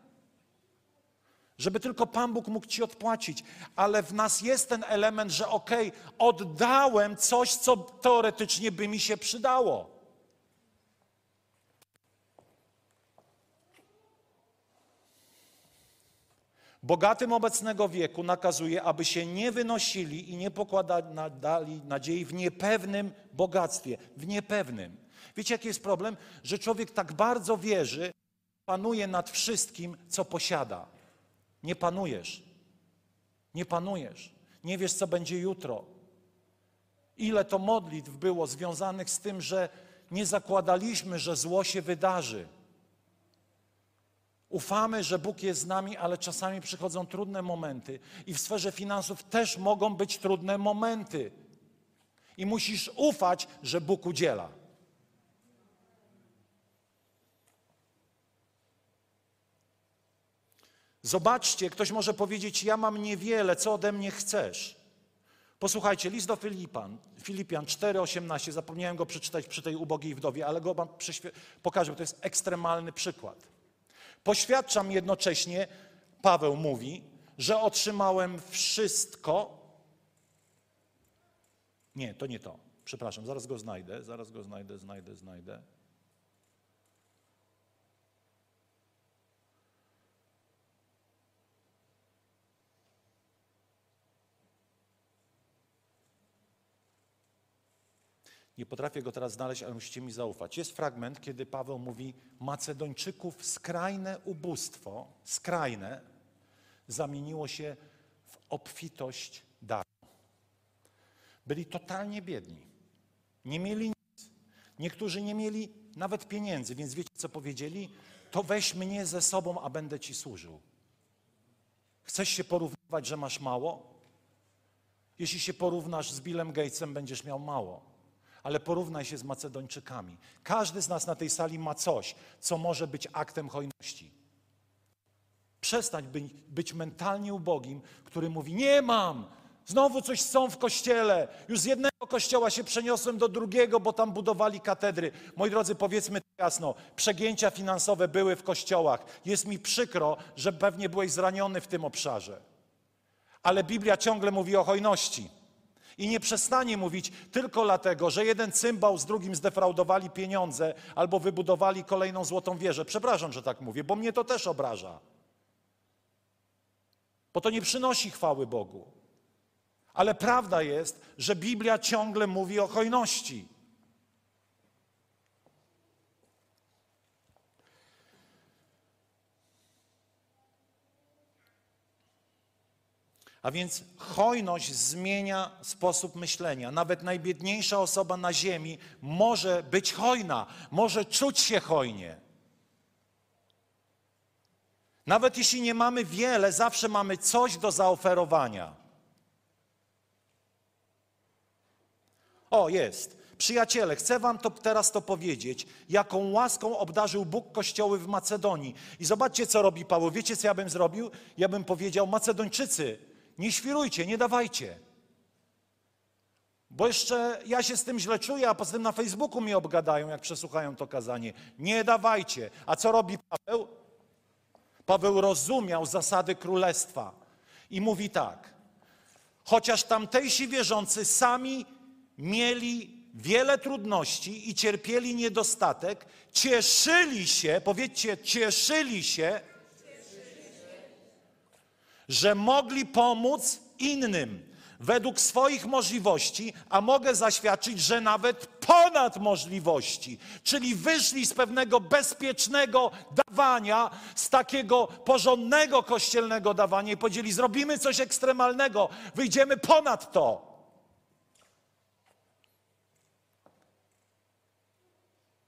Żeby tylko Pan Bóg mógł Ci odpłacić. Ale w nas jest ten element, że okej, okay, oddałem coś, co teoretycznie by mi się przydało. Bogatym obecnego wieku nakazuje, aby się nie wynosili i nie pokładali nadziei w niepewnym bogactwie, w niepewnym. Wiecie, jaki jest problem? Że człowiek tak bardzo wierzy, panuje nad wszystkim, co posiada. Nie panujesz. Nie panujesz. Nie wiesz, co będzie jutro. Ile to modlitw było związanych z tym, że nie zakładaliśmy, że zło się wydarzy. Ufamy, że Bóg jest z nami, ale czasami przychodzą trudne momenty. I w sferze finansów też mogą być trudne momenty. I musisz ufać, że Bóg udziela. Zobaczcie, ktoś może powiedzieć: Ja mam niewiele, co ode mnie chcesz? Posłuchajcie, list do Filipan, Filipian 4,18, zapomniałem go przeczytać przy tej ubogiej wdowie, ale go wam pokażę, bo to jest ekstremalny przykład. Poświadczam jednocześnie, Paweł mówi, że otrzymałem wszystko. Nie, to nie to. Przepraszam, zaraz go znajdę, zaraz go znajdę, znajdę, znajdę. Nie potrafię go teraz znaleźć, ale musicie mi zaufać. Jest fragment, kiedy Paweł mówi: Macedończyków skrajne ubóstwo, skrajne, zamieniło się w obfitość daru. Byli totalnie biedni. Nie mieli nic. Niektórzy nie mieli nawet pieniędzy, więc wiecie, co powiedzieli? To weź mnie ze sobą, a będę ci służył. Chcesz się porównywać, że masz mało? Jeśli się porównasz z Billem Gatesem, będziesz miał mało ale porównaj się z Macedończykami. Każdy z nas na tej sali ma coś, co może być aktem hojności. Przestań być, mentalnie ubogim, który mówi: Nie mam, znowu coś są w kościele. Już z jednego kościoła się przeniosłem do drugiego, bo tam budowali katedry. Moi drodzy, powiedzmy jasno: przegięcia finansowe były w kościołach. Jest mi przykro, że pewnie byłeś zraniony w tym obszarze. Ale Biblia ciągle mówi o hojności. I nie przestanie mówić tylko dlatego, że jeden cymbał z drugim zdefraudowali pieniądze albo wybudowali kolejną złotą wieżę. Przepraszam, że tak mówię, bo mnie to też obraża. Bo to nie przynosi chwały Bogu. Ale prawda jest, że Biblia ciągle mówi o hojności. A więc hojność zmienia sposób myślenia. Nawet najbiedniejsza osoba na ziemi może być hojna, może czuć się hojnie. Nawet jeśli nie mamy wiele, zawsze mamy coś do zaoferowania. O, jest. Przyjaciele, chcę Wam to teraz to powiedzieć, jaką łaską obdarzył Bóg kościoły w Macedonii. I zobaczcie, co robi Paweł. Wiecie, co ja bym zrobił? Ja bym powiedział, Macedończycy, nie świrujcie, nie dawajcie. Bo jeszcze ja się z tym źle czuję, a poza tym na Facebooku mi obgadają, jak przesłuchają to kazanie. Nie dawajcie. A co robi Paweł? Paweł rozumiał zasady królestwa i mówi tak. Chociaż tamtejsi wierzący sami mieli wiele trudności i cierpieli niedostatek, cieszyli się, powiedzcie, cieszyli się, że mogli pomóc innym. według swoich możliwości, a mogę zaświadczyć, że nawet ponad możliwości. Czyli wyszli z pewnego bezpiecznego dawania, z takiego porządnego kościelnego dawania i powiedzieli: Zrobimy coś ekstremalnego, wyjdziemy ponad to.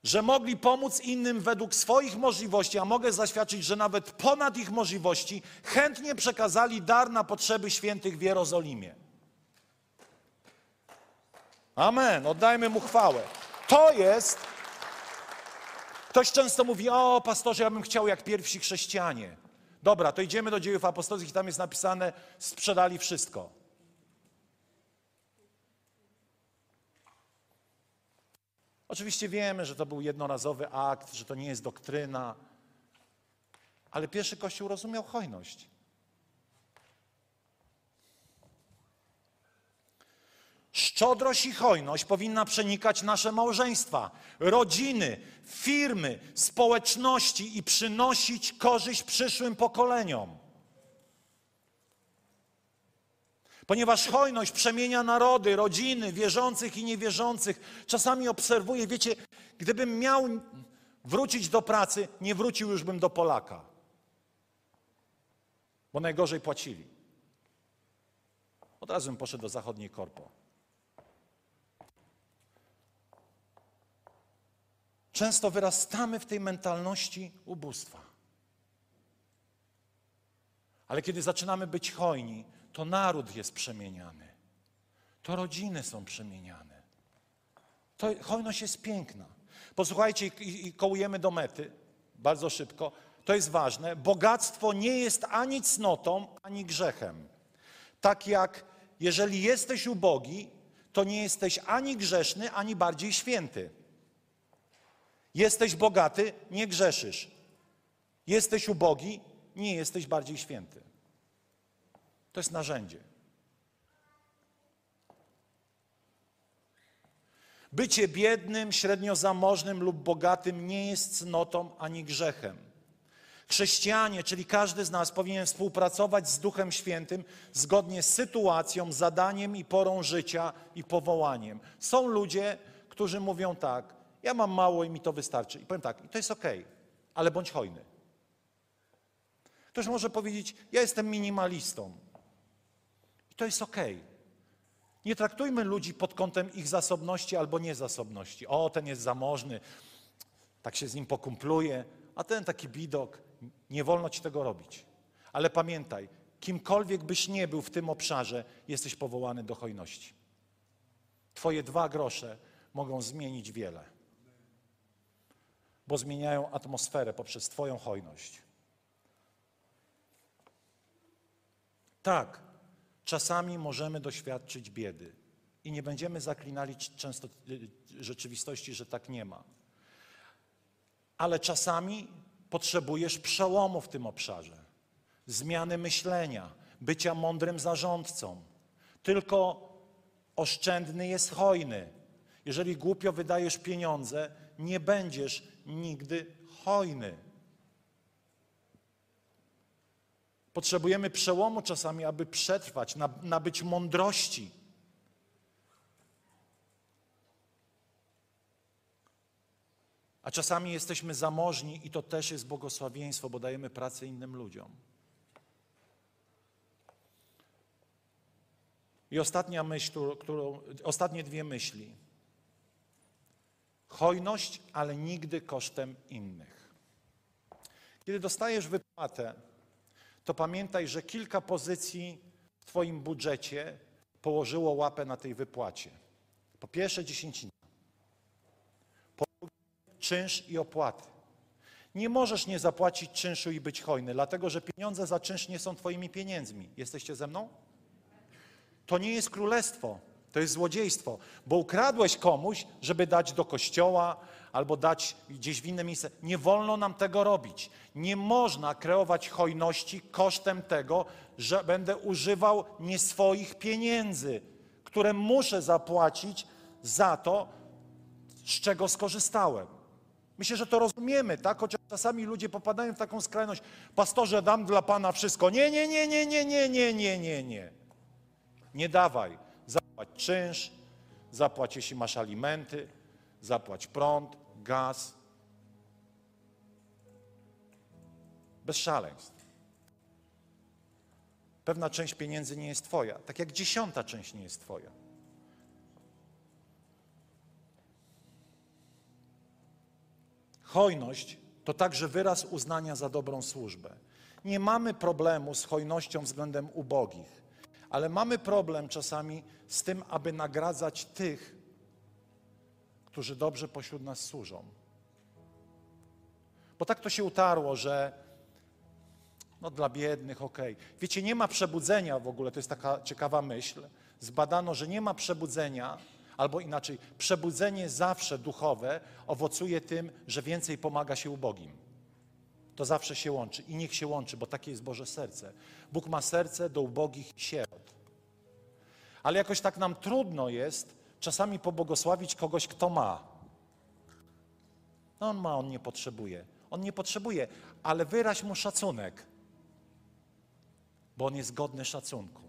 Że mogli pomóc innym według swoich możliwości, a mogę zaświadczyć, że nawet ponad ich możliwości chętnie przekazali dar na potrzeby świętych w Jerozolimie. Amen. Oddajmy mu chwałę. To jest. Ktoś często mówi: O, pastorze, ja bym chciał jak pierwsi chrześcijanie. Dobra, to idziemy do dziejów apostolskich, tam jest napisane: sprzedali wszystko. Oczywiście wiemy, że to był jednorazowy akt, że to nie jest doktryna, ale pierwszy Kościół rozumiał hojność. Szczodrość i hojność powinna przenikać nasze małżeństwa, rodziny, firmy, społeczności i przynosić korzyść przyszłym pokoleniom. Ponieważ hojność przemienia narody, rodziny, wierzących i niewierzących. Czasami obserwuję, wiecie, gdybym miał wrócić do pracy, nie wrócił już bym do Polaka. Bo najgorzej płacili. Od razu bym poszedł do zachodniej korpo. Często wyrastamy w tej mentalności ubóstwa. Ale kiedy zaczynamy być hojni, to naród jest przemieniany. To rodziny są przemieniane. To hojność jest piękna. Posłuchajcie i, i kołujemy do mety bardzo szybko. To jest ważne. Bogactwo nie jest ani cnotą, ani grzechem. Tak jak jeżeli jesteś ubogi, to nie jesteś ani grzeszny, ani bardziej święty. Jesteś bogaty, nie grzeszysz. Jesteś ubogi, nie jesteś bardziej święty. To jest narzędzie. Bycie biednym, średnio zamożnym lub bogatym nie jest cnotą ani grzechem. Chrześcijanie, czyli każdy z nas, powinien współpracować z Duchem Świętym zgodnie z sytuacją, zadaniem i porą życia i powołaniem. Są ludzie, którzy mówią tak: Ja mam mało i mi to wystarczy. I powiem tak, i to jest ok, ale bądź hojny. Ktoś może powiedzieć: Ja jestem minimalistą. I to jest ok. Nie traktujmy ludzi pod kątem ich zasobności albo niezasobności. O, ten jest zamożny, tak się z nim pokumpluje, a ten taki bidok. Nie wolno ci tego robić. Ale pamiętaj, kimkolwiek byś nie był w tym obszarze, jesteś powołany do hojności. Twoje dwa grosze mogą zmienić wiele, bo zmieniają atmosferę poprzez Twoją hojność. Tak, czasami możemy doświadczyć biedy i nie będziemy zaklinali często y, rzeczywistości, że tak nie ma. Ale czasami potrzebujesz przełomu w tym obszarze, zmiany myślenia, bycia mądrym zarządcą. Tylko oszczędny jest hojny. Jeżeli głupio wydajesz pieniądze, nie będziesz nigdy hojny. Potrzebujemy przełomu czasami, aby przetrwać, nabyć mądrości. A czasami jesteśmy zamożni i to też jest błogosławieństwo, bo dajemy pracę innym ludziom. I ostatnia myśl, którą, ostatnie dwie myśli. Hojność, ale nigdy kosztem innych. Kiedy dostajesz wypłatę, to pamiętaj, że kilka pozycji w Twoim budżecie położyło łapę na tej wypłacie. Po pierwsze dziesięcina, po drugie czynsz i opłaty. Nie możesz nie zapłacić czynszu i być hojny, dlatego że pieniądze za czynsz nie są Twoimi pieniędzmi. Jesteście ze mną? To nie jest królestwo, to jest złodziejstwo, bo ukradłeś komuś, żeby dać do kościoła albo dać gdzieś w inne miejsce. Nie wolno nam tego robić. Nie można kreować hojności kosztem tego, że będę używał nie swoich pieniędzy, które muszę zapłacić za to, z czego skorzystałem. Myślę, że to rozumiemy, tak? Chociaż czasami ludzie popadają w taką skrajność. Pastorze, dam dla Pana wszystko. Nie, nie, nie, nie, nie, nie, nie, nie, nie, nie. Nie dawaj. Zapłać czynsz, zapłać jeśli masz alimenty, zapłać prąd, gaz. Bez szaleństw. Pewna część pieniędzy nie jest Twoja, tak jak dziesiąta część nie jest Twoja. Hojność to także wyraz uznania za dobrą służbę. Nie mamy problemu z hojnością względem ubogich, ale mamy problem czasami z tym, aby nagradzać tych, którzy dobrze pośród nas służą. Bo tak to się utarło, że no dla biednych, okej. Wiecie, nie ma przebudzenia w ogóle, to jest taka ciekawa myśl. Zbadano, że nie ma przebudzenia, albo inaczej, przebudzenie zawsze duchowe owocuje tym, że więcej pomaga się ubogim. To zawsze się łączy i niech się łączy, bo takie jest Boże serce. Bóg ma serce do ubogich sierot. Ale jakoś tak nam trudno jest czasami pobłogosławić kogoś, kto ma. No on ma, on nie potrzebuje. On nie potrzebuje, ale wyraź mu szacunek, bo on jest godny szacunku.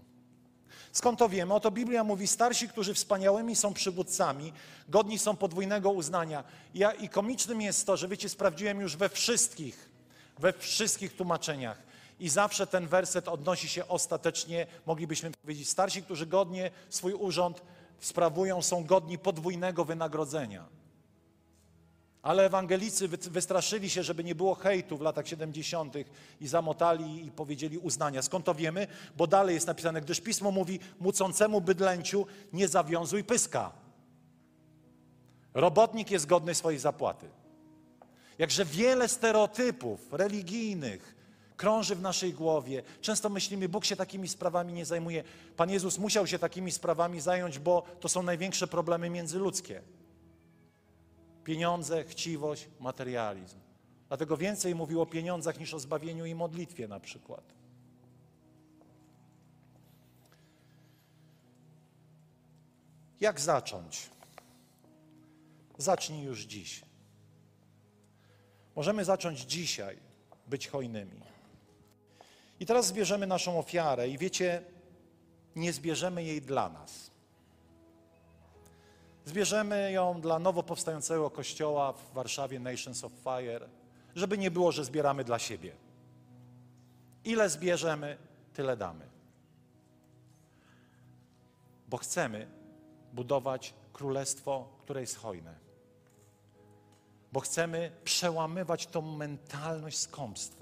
Skąd to wiemy? Oto Biblia mówi, starsi, którzy wspaniałymi są przywódcami, godni są podwójnego uznania. Ja, I komicznym jest to, że wiecie, sprawdziłem już we wszystkich, we wszystkich tłumaczeniach. I zawsze ten werset odnosi się ostatecznie, moglibyśmy powiedzieć, starsi, którzy godnie swój urząd sprawują, są godni podwójnego wynagrodzenia. Ale ewangelicy wy- wystraszyli się, żeby nie było hejtu w latach 70. i zamotali i powiedzieli uznania. Skąd to wiemy? Bo dalej jest napisane, gdyż pismo mówi, mucącemu bydlęciu nie zawiązuj pyska. Robotnik jest godny swojej zapłaty. Jakże wiele stereotypów religijnych krąży w naszej głowie. Często myślimy, Bóg się takimi sprawami nie zajmuje. Pan Jezus musiał się takimi sprawami zająć, bo to są największe problemy międzyludzkie. Pieniądze, chciwość, materializm. Dlatego więcej mówił o pieniądzach niż o zbawieniu i modlitwie na przykład. Jak zacząć? Zacznij już dziś. Możemy zacząć dzisiaj być hojnymi. I teraz zbierzemy naszą ofiarę i wiecie, nie zbierzemy jej dla nas. Zbierzemy ją dla nowo powstającego kościoła w Warszawie Nations of Fire, żeby nie było, że zbieramy dla siebie. Ile zbierzemy, tyle damy. Bo chcemy budować królestwo, które jest hojne. Bo chcemy przełamywać tą mentalność skąpstwa,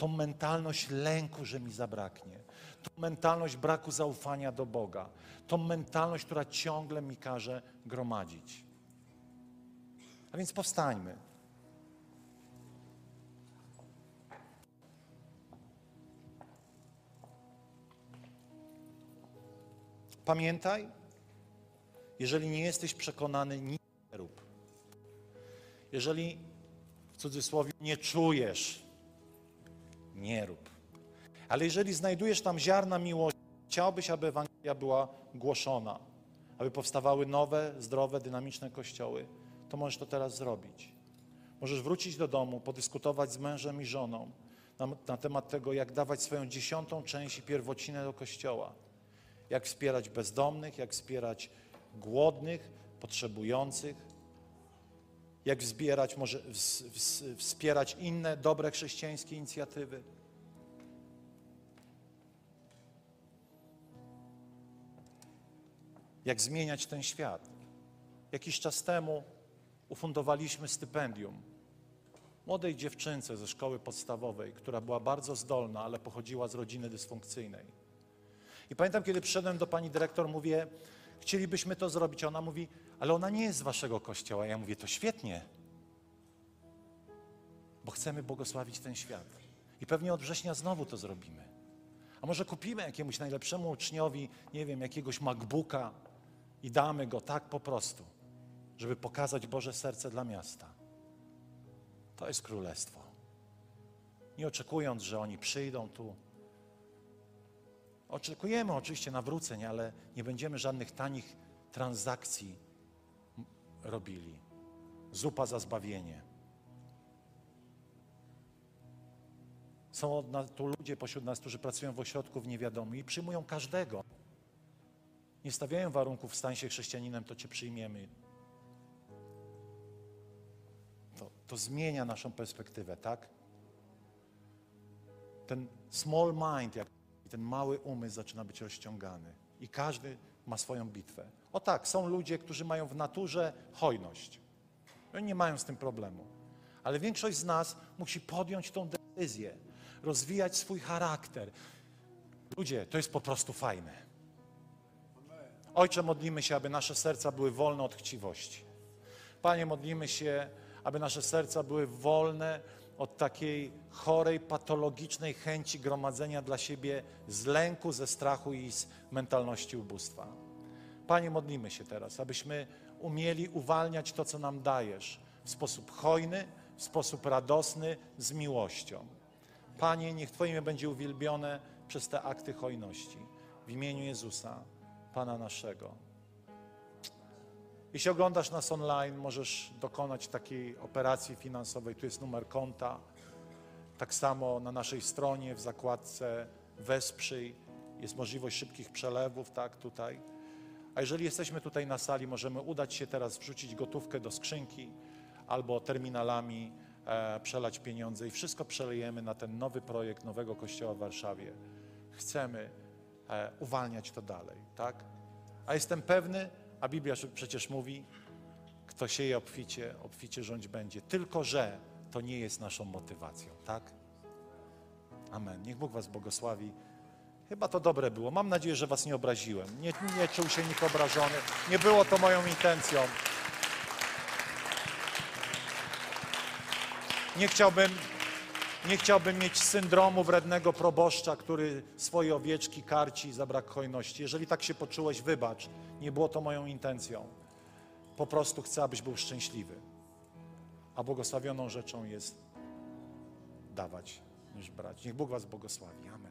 tą mentalność lęku, że mi zabraknie, tą mentalność braku zaufania do Boga, tą mentalność, która ciągle mi każe gromadzić. A więc powstańmy. Pamiętaj, jeżeli nie jesteś przekonany, nic nie rób. Jeżeli w cudzysłowie nie czujesz, nie rób. Ale jeżeli znajdujesz tam ziarna miłości, chciałbyś, aby Ewangelia była głoszona, aby powstawały nowe, zdrowe, dynamiczne kościoły, to możesz to teraz zrobić. Możesz wrócić do domu, podyskutować z mężem i żoną na, na temat tego, jak dawać swoją dziesiątą część i pierwocinę do kościoła. Jak wspierać bezdomnych, jak wspierać głodnych, potrzebujących, jak zbierać, może ws- ws- wspierać inne dobre chrześcijańskie inicjatywy. Jak zmieniać ten świat. Jakiś czas temu ufundowaliśmy stypendium młodej dziewczynce ze szkoły podstawowej, która była bardzo zdolna, ale pochodziła z rodziny dysfunkcyjnej. I pamiętam, kiedy przyszedłem do pani dyrektor, mówię, chcielibyśmy to zrobić. Ona mówi, ale ona nie jest z waszego kościoła. Ja mówię, to świetnie, bo chcemy błogosławić ten świat. I pewnie od września znowu to zrobimy. A może kupimy jakiemuś najlepszemu uczniowi, nie wiem, jakiegoś MacBooka i damy go tak po prostu, żeby pokazać Boże serce dla miasta. To jest królestwo. Nie oczekując, że oni przyjdą tu. Oczekujemy oczywiście nawróceń, ale nie będziemy żadnych tanich transakcji robili. Zupa za zbawienie. Są tu ludzie pośród nas, którzy pracują w ośrodku w niewiadomym i przyjmują każdego. nie stawiają warunków, stań się chrześcijaninem, to cię przyjmiemy. To, to zmienia naszą perspektywę, tak? Ten small mind, jak ten mały umysł zaczyna być rozciągany. I każdy ma swoją bitwę. O tak, są ludzie, którzy mają w naturze hojność. Oni nie mają z tym problemu. Ale większość z nas musi podjąć tą decyzję, rozwijać swój charakter. Ludzie, to jest po prostu fajne. Ojcze, modlimy się, aby nasze serca były wolne od chciwości. Panie, modlimy się, aby nasze serca były wolne od takiej chorej, patologicznej chęci gromadzenia dla siebie z lęku, ze strachu i z mentalności ubóstwa. Panie, modlimy się teraz, abyśmy umieli uwalniać to, co nam dajesz w sposób hojny, w sposób radosny, z miłością. Panie, niech Twoje imię będzie uwielbione przez te akty hojności. W imieniu Jezusa, Pana naszego. Jeśli oglądasz nas online, możesz dokonać takiej operacji finansowej. Tu jest numer konta. Tak samo na naszej stronie w zakładce Wesprzyj jest możliwość szybkich przelewów, tak, tutaj. A jeżeli jesteśmy tutaj na sali, możemy udać się teraz, wrzucić gotówkę do skrzynki albo terminalami e, przelać pieniądze i wszystko przelejemy na ten nowy projekt nowego kościoła w Warszawie. Chcemy e, uwalniać to dalej, tak? A jestem pewny, a Biblia przecież mówi, kto sieje obficie, obficie rządź będzie. Tylko, że to nie jest naszą motywacją, tak? Amen. Niech Bóg was błogosławi. Chyba to dobre było. Mam nadzieję, że was nie obraziłem. Nie, nie czuł się nikt obrażony. Nie było to moją intencją. Nie chciałbym, nie chciałbym mieć syndromu wrednego proboszcza, który swoje owieczki karci za brak hojności. Jeżeli tak się poczułeś, wybacz. Nie było to moją intencją. Po prostu chcę, abyś był szczęśliwy. A błogosławioną rzeczą jest dawać niż brać. Niech Bóg was błogosławi. Amen.